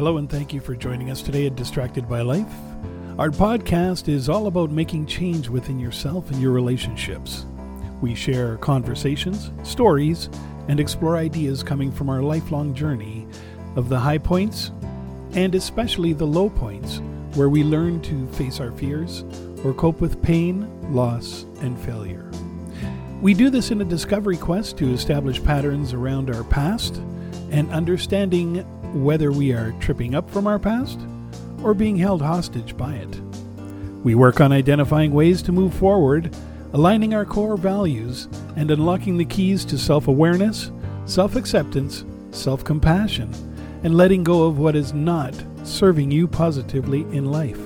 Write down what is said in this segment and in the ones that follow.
Hello, and thank you for joining us today at Distracted by Life. Our podcast is all about making change within yourself and your relationships. We share conversations, stories, and explore ideas coming from our lifelong journey of the high points and especially the low points where we learn to face our fears or cope with pain, loss, and failure. We do this in a discovery quest to establish patterns around our past and understanding whether we are tripping up from our past or being held hostage by it. We work on identifying ways to move forward, aligning our core values, and unlocking the keys to self awareness, self acceptance, self compassion, and letting go of what is not serving you positively in life.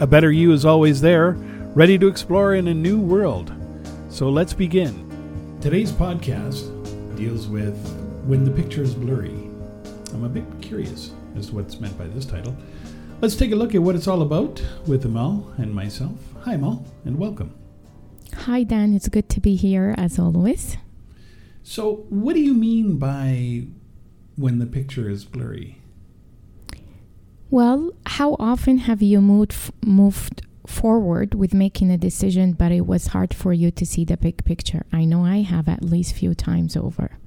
A better you is always there, ready to explore in a new world. So let's begin. Today's podcast deals with When the Picture is Blurry. I'm a bit curious as to what's meant by this title. Let's take a look at what it's all about with Amal and myself. Hi, Amal, and welcome. Hi, Dan. It's good to be here as always. So, what do you mean by when the picture is blurry? Well, how often have you moved moved forward with making a decision, but it was hard for you to see the big picture? I know I have at least few times over.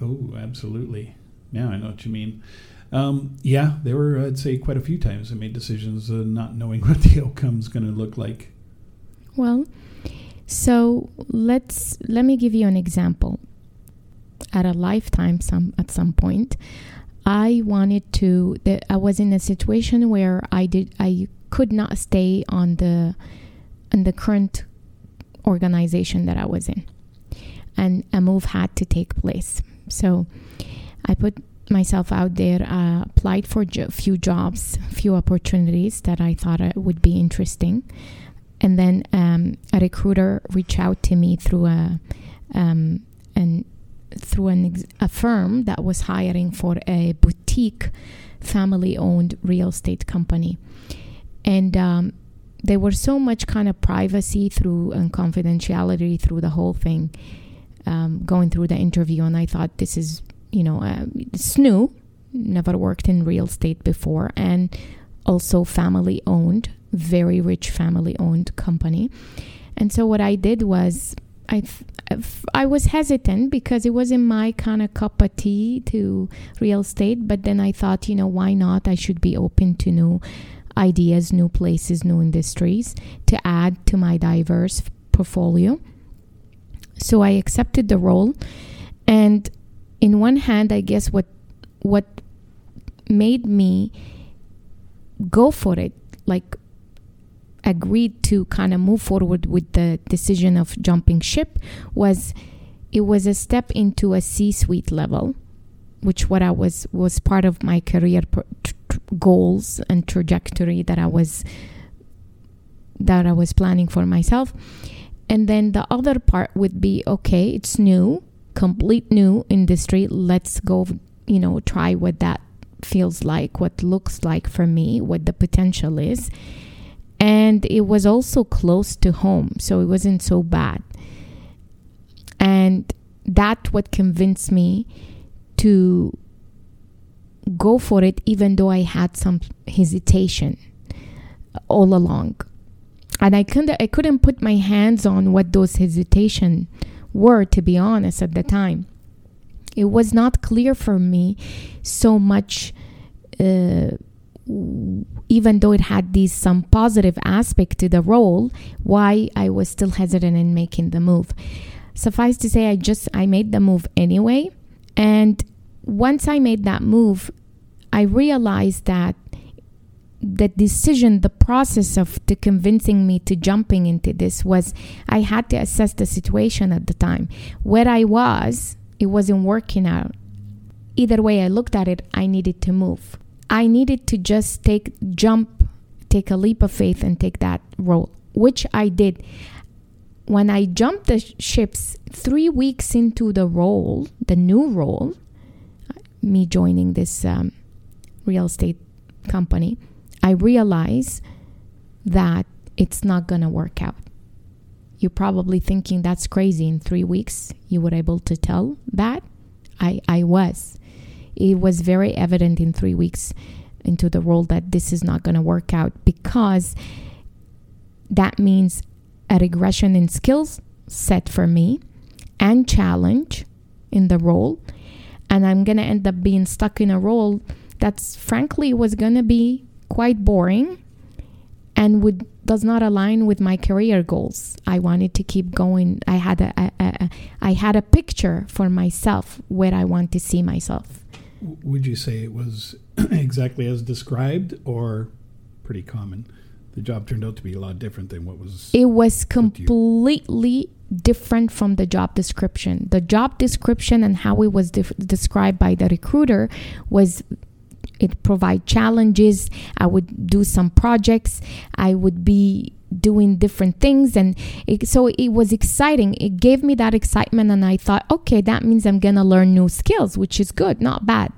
Oh, absolutely. Now I know what you mean. Um, yeah, there were, I'd say, quite a few times I made decisions uh, not knowing what the outcome's going to look like. Well, so let's let me give you an example. At a lifetime, some at some point, I wanted to. That I was in a situation where I did. I could not stay on the on the current organization that I was in, and a move had to take place. So, I put myself out there, uh, applied for a jo- few jobs, few opportunities that I thought would be interesting, and then um, a recruiter reached out to me through a um, an through an ex- a firm that was hiring for a boutique family-owned real estate company, and um, there was so much kind of privacy through and confidentiality through the whole thing. Um, going through the interview, and I thought this is you know, uh, new, never worked in real estate before, and also family owned, very rich family owned company. And so what I did was I I was hesitant because it wasn't my kind of cup of tea to real estate, but then I thought, you know, why not? I should be open to new ideas, new places, new industries to add to my diverse portfolio. So I accepted the role and in one hand, I guess what what made me go for it, like agreed to kind of move forward with the decision of jumping ship, was it was a step into a C-suite level, which what I was was part of my career goals and trajectory that I was that I was planning for myself. And then the other part would be okay, it's new complete new industry. Let's go, you know, try what that feels like, what looks like for me, what the potential is. And it was also close to home, so it wasn't so bad. And that what convinced me to go for it even though I had some hesitation all along. And I couldn't I couldn't put my hands on what those hesitation were, to be honest, at the time. It was not clear for me so much, uh, even though it had these some positive aspect to the role, why I was still hesitant in making the move. Suffice to say, I just I made the move anyway, and once I made that move, I realized that the decision, the process of the convincing me to jumping into this was I had to assess the situation at the time. Where I was, it wasn't working out. Either way I looked at it, I needed to move. I needed to just take jump, take a leap of faith and take that role, which I did. When I jumped the ships 3 weeks into the role, the new role, me joining this um, real estate company, I realize that it's not going to work out. You're probably thinking that's crazy. In three weeks, you were able to tell that? I, I was. It was very evident in three weeks. into the role that this is not going to work out because that means a regression in skills set for me and challenge in the role and i'm going to end up being stuck in a role that's frankly was going to be quite boring and would does not align with my career goals. I wanted to keep going. I had a, a, a I had a picture for myself where I want to see myself. Would you say it was exactly as described or pretty common? The job turned out to be a lot different than what was It was completely different from the job description. The job description and how it was de- described by the recruiter was it provide challenges i would do some projects i would be doing different things and it, so it was exciting it gave me that excitement and i thought okay that means i'm gonna learn new skills which is good not bad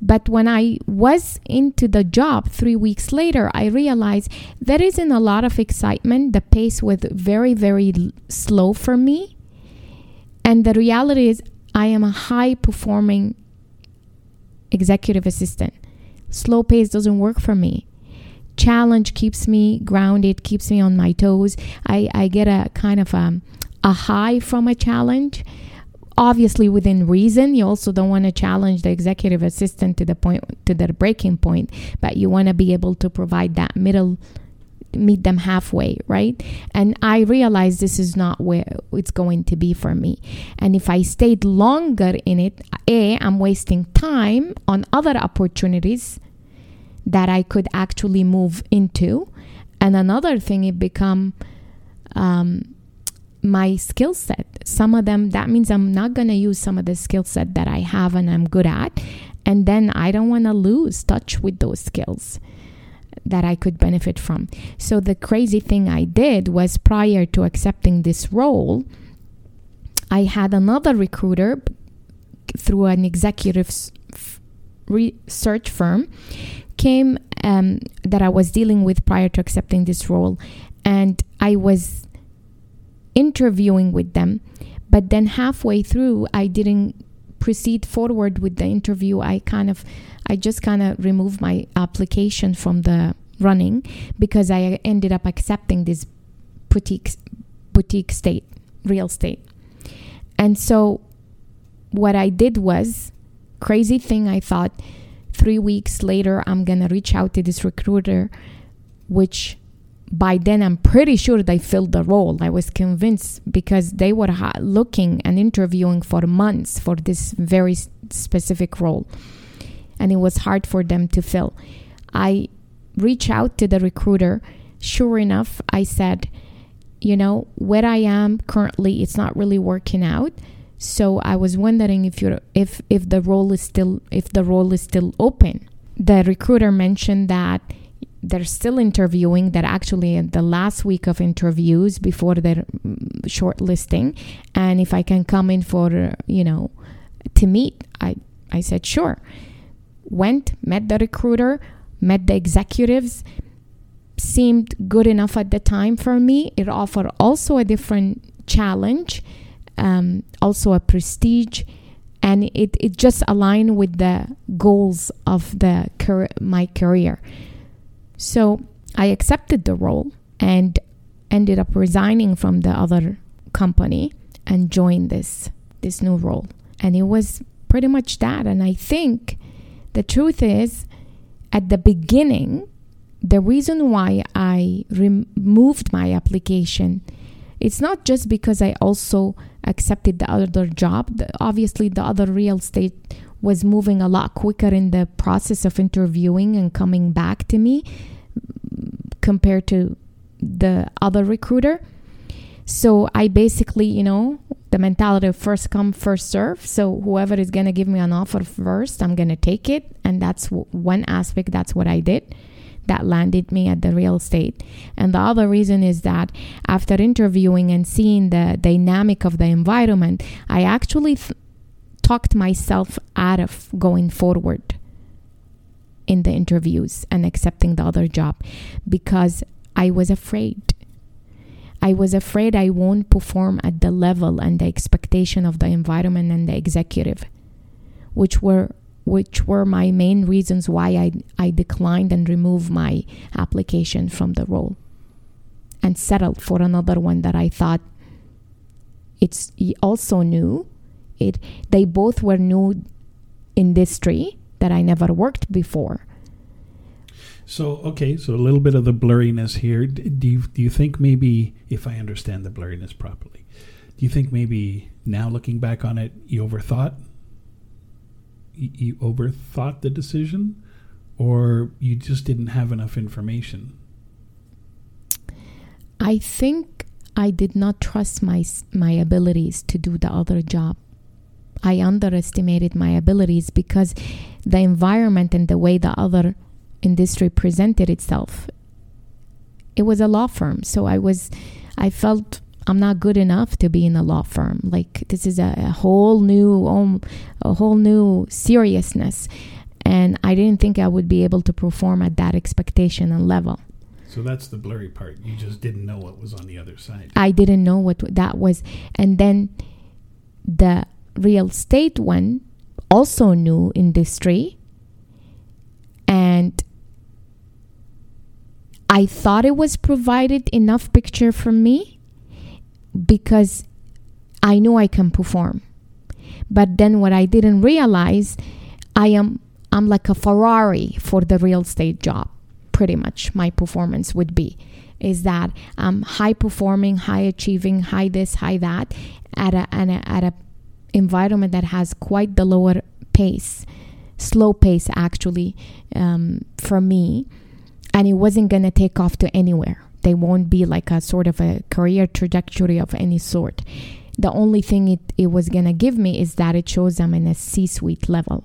but when I was into the job three weeks later, I realized there isn't a lot of excitement. The pace was very, very slow for me. And the reality is, I am a high performing executive assistant. Slow pace doesn't work for me. Challenge keeps me grounded, keeps me on my toes. I, I get a kind of a, um, a high from a challenge. Obviously, within reason, you also don't want to challenge the executive assistant to the point to the breaking point, but you want to be able to provide that middle meet them halfway, right? And I realized this is not where it's going to be for me. And if I stayed longer in it, A, I'm wasting time on other opportunities that I could actually move into. And another thing, it become um, my skill set. Some of them, that means I'm not going to use some of the skill set that I have and I'm good at. And then I don't want to lose touch with those skills that I could benefit from. So the crazy thing I did was prior to accepting this role, I had another recruiter through an executive research firm came um, that I was dealing with prior to accepting this role, and I was interviewing with them. But then halfway through, I didn't proceed forward with the interview. I kind of I just kind of removed my application from the running because I ended up accepting this boutique boutique state real estate. And so what I did was crazy thing I thought 3 weeks later I'm going to reach out to this recruiter which by then I'm pretty sure they filled the role. I was convinced because they were looking and interviewing for months for this very specific role and it was hard for them to fill. I reached out to the recruiter. Sure enough, I said, you know, where I am currently, it's not really working out. So I was wondering if you if if the role is still if the role is still open. The recruiter mentioned that they're still interviewing that actually the last week of interviews before their mm, shortlisting and if i can come in for you know to meet i i said sure went, met the recruiter, met the executives, seemed good enough at the time for me. It offered also a different challenge, um, also a prestige, and it, it just aligned with the goals of the my career. So I accepted the role and ended up resigning from the other company and joined this this new role. And it was pretty much that. And I think the truth is, at the beginning, the reason why I removed my application, it's not just because I also accepted the other job. The, obviously, the other real estate was moving a lot quicker in the process of interviewing and coming back to me compared to the other recruiter. So I basically, you know, the mentality of first come, first serve. So whoever is going to give me an offer first, I'm going to take it. And that's one aspect. That's what I did. That landed me at the real estate. And the other reason is that after interviewing and seeing the dynamic of the environment, I actually th- talked myself out of going forward in the interviews and accepting the other job because I was afraid I was afraid I won't perform at the level and the expectation of the environment and the executive, which were which were my main reasons why I, I declined and removed my application from the role and settled for another one that I thought it's also new. It they both were new industry that I never worked before. So okay, so a little bit of the blurriness here. Do you do you think maybe if I understand the blurriness properly, do you think maybe now looking back on it, you overthought? You, you overthought the decision, or you just didn't have enough information? I think I did not trust my my abilities to do the other job. I underestimated my abilities because the environment and the way the other industry presented itself. It was a law firm, so I was, I felt I'm not good enough to be in a law firm. Like this is a, a whole new, um, a whole new seriousness, and I didn't think I would be able to perform at that expectation and level. So that's the blurry part. You just didn't know what was on the other side. I didn't know what that was, and then the real estate one also new industry and I thought it was provided enough picture for me because I knew I can perform. But then what I didn't realize, I am I'm like a Ferrari for the real estate job. Pretty much my performance would be is that I'm high performing, high achieving, high this, high that at a, at a, at a environment that has quite the lower pace, slow pace actually um, for me and it wasn't to take off to anywhere. They won't be like a sort of a career trajectory of any sort. The only thing it, it was to give me is that it shows I'm in a C suite level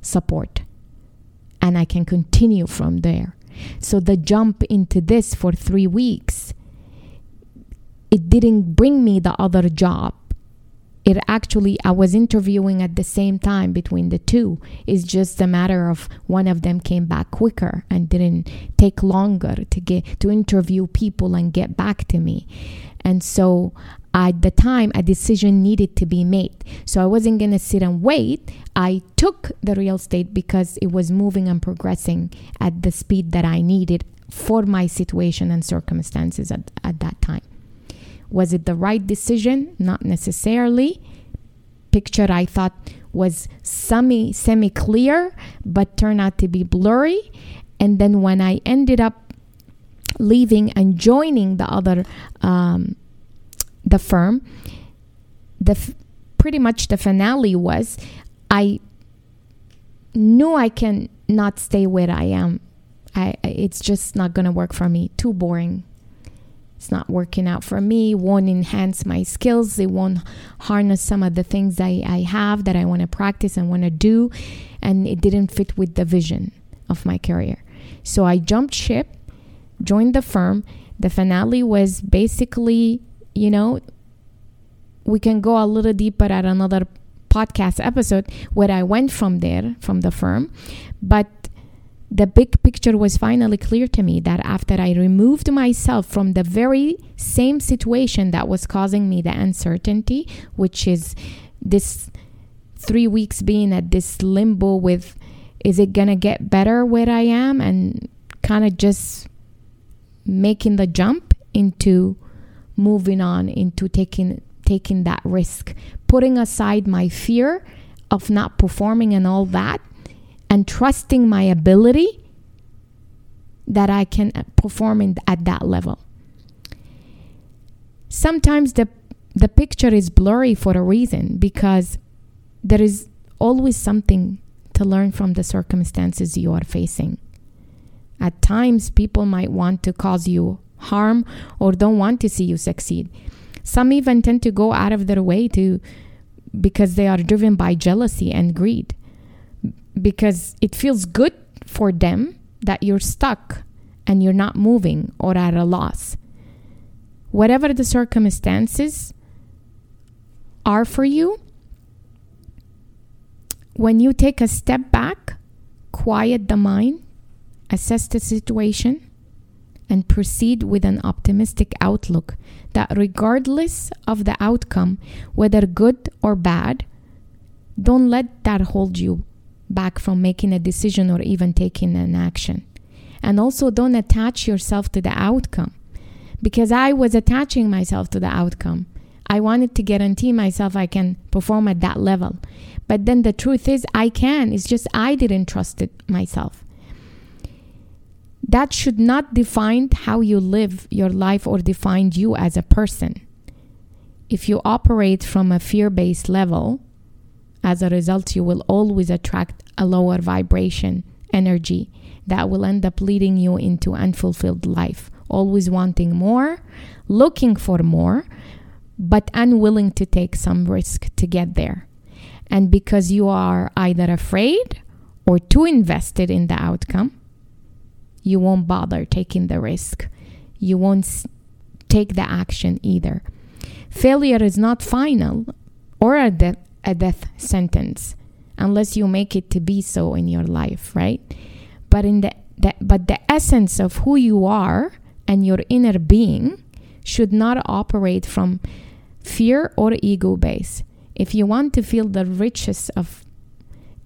support. And I can continue from there. So the jump into this for three weeks, it didn't bring me the other job it actually i was interviewing at the same time between the two. It's just a matter of one of them came back quicker and didn't take longer to get to interview people and get back to me. And so at the time a decision needed to be made. So i wasn't going to sit and wait. I took the real estate because it was moving and progressing at the speed that i needed for my situation and circumstances at, at that time was it the right decision? Not necessarily. Picture I thought was semi semi clear, but turned out to be blurry. And then when I ended up leaving and joining the other um, the firm, the f- pretty much the finale was I knew I can not stay where I am. I, it's just not gonna work for me. Too boring it's not working out for me, won't enhance my skills, it won't harness some of the things I, I have that I want to practice and want to do, and it didn't fit with the vision of my career. So I jumped ship, joined the firm. The finale was basically, you know, we can go a little deeper at another podcast episode where I went from there, from the firm. But the big picture was finally clear to me that after I removed myself from the very same situation that was causing me the uncertainty, which is this three weeks being at this limbo with is it gonna get better where I am? And kind of just making the jump into moving on into taking taking that risk. Putting aside my fear of not performing and all that and trusting my ability that I can uh, perform in, at that level. Sometimes the the picture is blurry for a reason because there is always something to learn from the circumstances you are facing. At times, people might want to cause you harm or don't want to see you succeed. Some even tend to go out of their way to because they are driven by jealousy and greed because it feels good for them that you're stuck and you're not moving or at a loss. Whatever the circumstances are for you, when you take a step back, quiet the mind, assess the situation, and proceed with an optimistic outlook that, regardless of the outcome, whether good or bad, don't let that hold you back from making a decision or even taking an action. And also, don't attach yourself to the outcome because I was attaching myself to the outcome. I wanted to guarantee myself I can perform at that level. But then the truth is, I can. It's just I didn't trust it myself. That should not define how you live your life or define you as a person. If you operate from a fear based level, as a result, you will always attract a lower vibration energy that will end up leading you into unfulfilled life, always wanting more, looking for more, but unwilling to take some risk to get there. And because you are either afraid or too invested in the outcome, you won't bother taking the risk. You won't take the action either. Failure is not final or a, de- a death sentence unless you make it to be so in your life, right? But in the, the but the essence of who you are and your inner being should not operate from fear or ego base. If you want to feel the richness of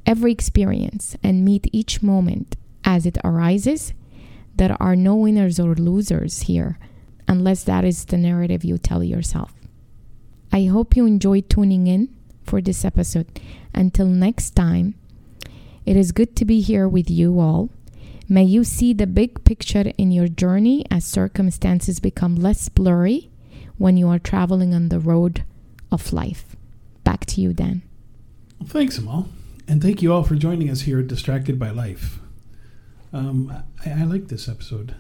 every experience and meet each moment as it arises, there are no winners or losers here, unless that is the narrative you tell yourself. I hope you enjoyed tuning in for this episode. Until next time, it is good to be here with you all. May you see the big picture in your journey as circumstances become less blurry when you are traveling on the road of life. Back to you, Dan. Well, Thanks, Amal. And thank you all for joining us here at Distracted by Life. Um, I, I like this episode.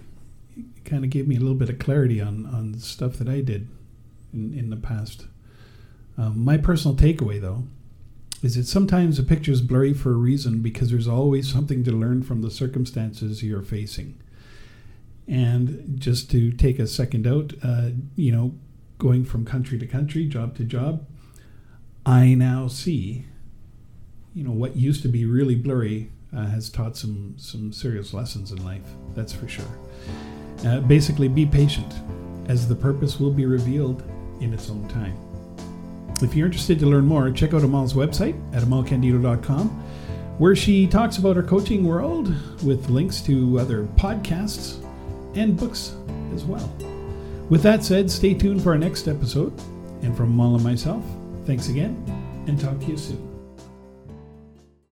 It kind of gave me a little bit of clarity on, on stuff that I did in, in the past. Um, my personal takeaway, though, is that sometimes a picture is blurry for a reason because there's always something to learn from the circumstances you're facing. And just to take a second out, uh, you know, going from country to country, job to job, I now see, you know, what used to be really blurry uh, has taught some some serious lessons in life. That's for sure. Uh, basically, be patient, as the purpose will be revealed in its own time. If you're interested to learn more, check out Amal's website at amalcandido.com, where she talks about her coaching world with links to other podcasts and books as well. With that said, stay tuned for our next episode. And from Amal and myself, thanks again, and talk to you soon.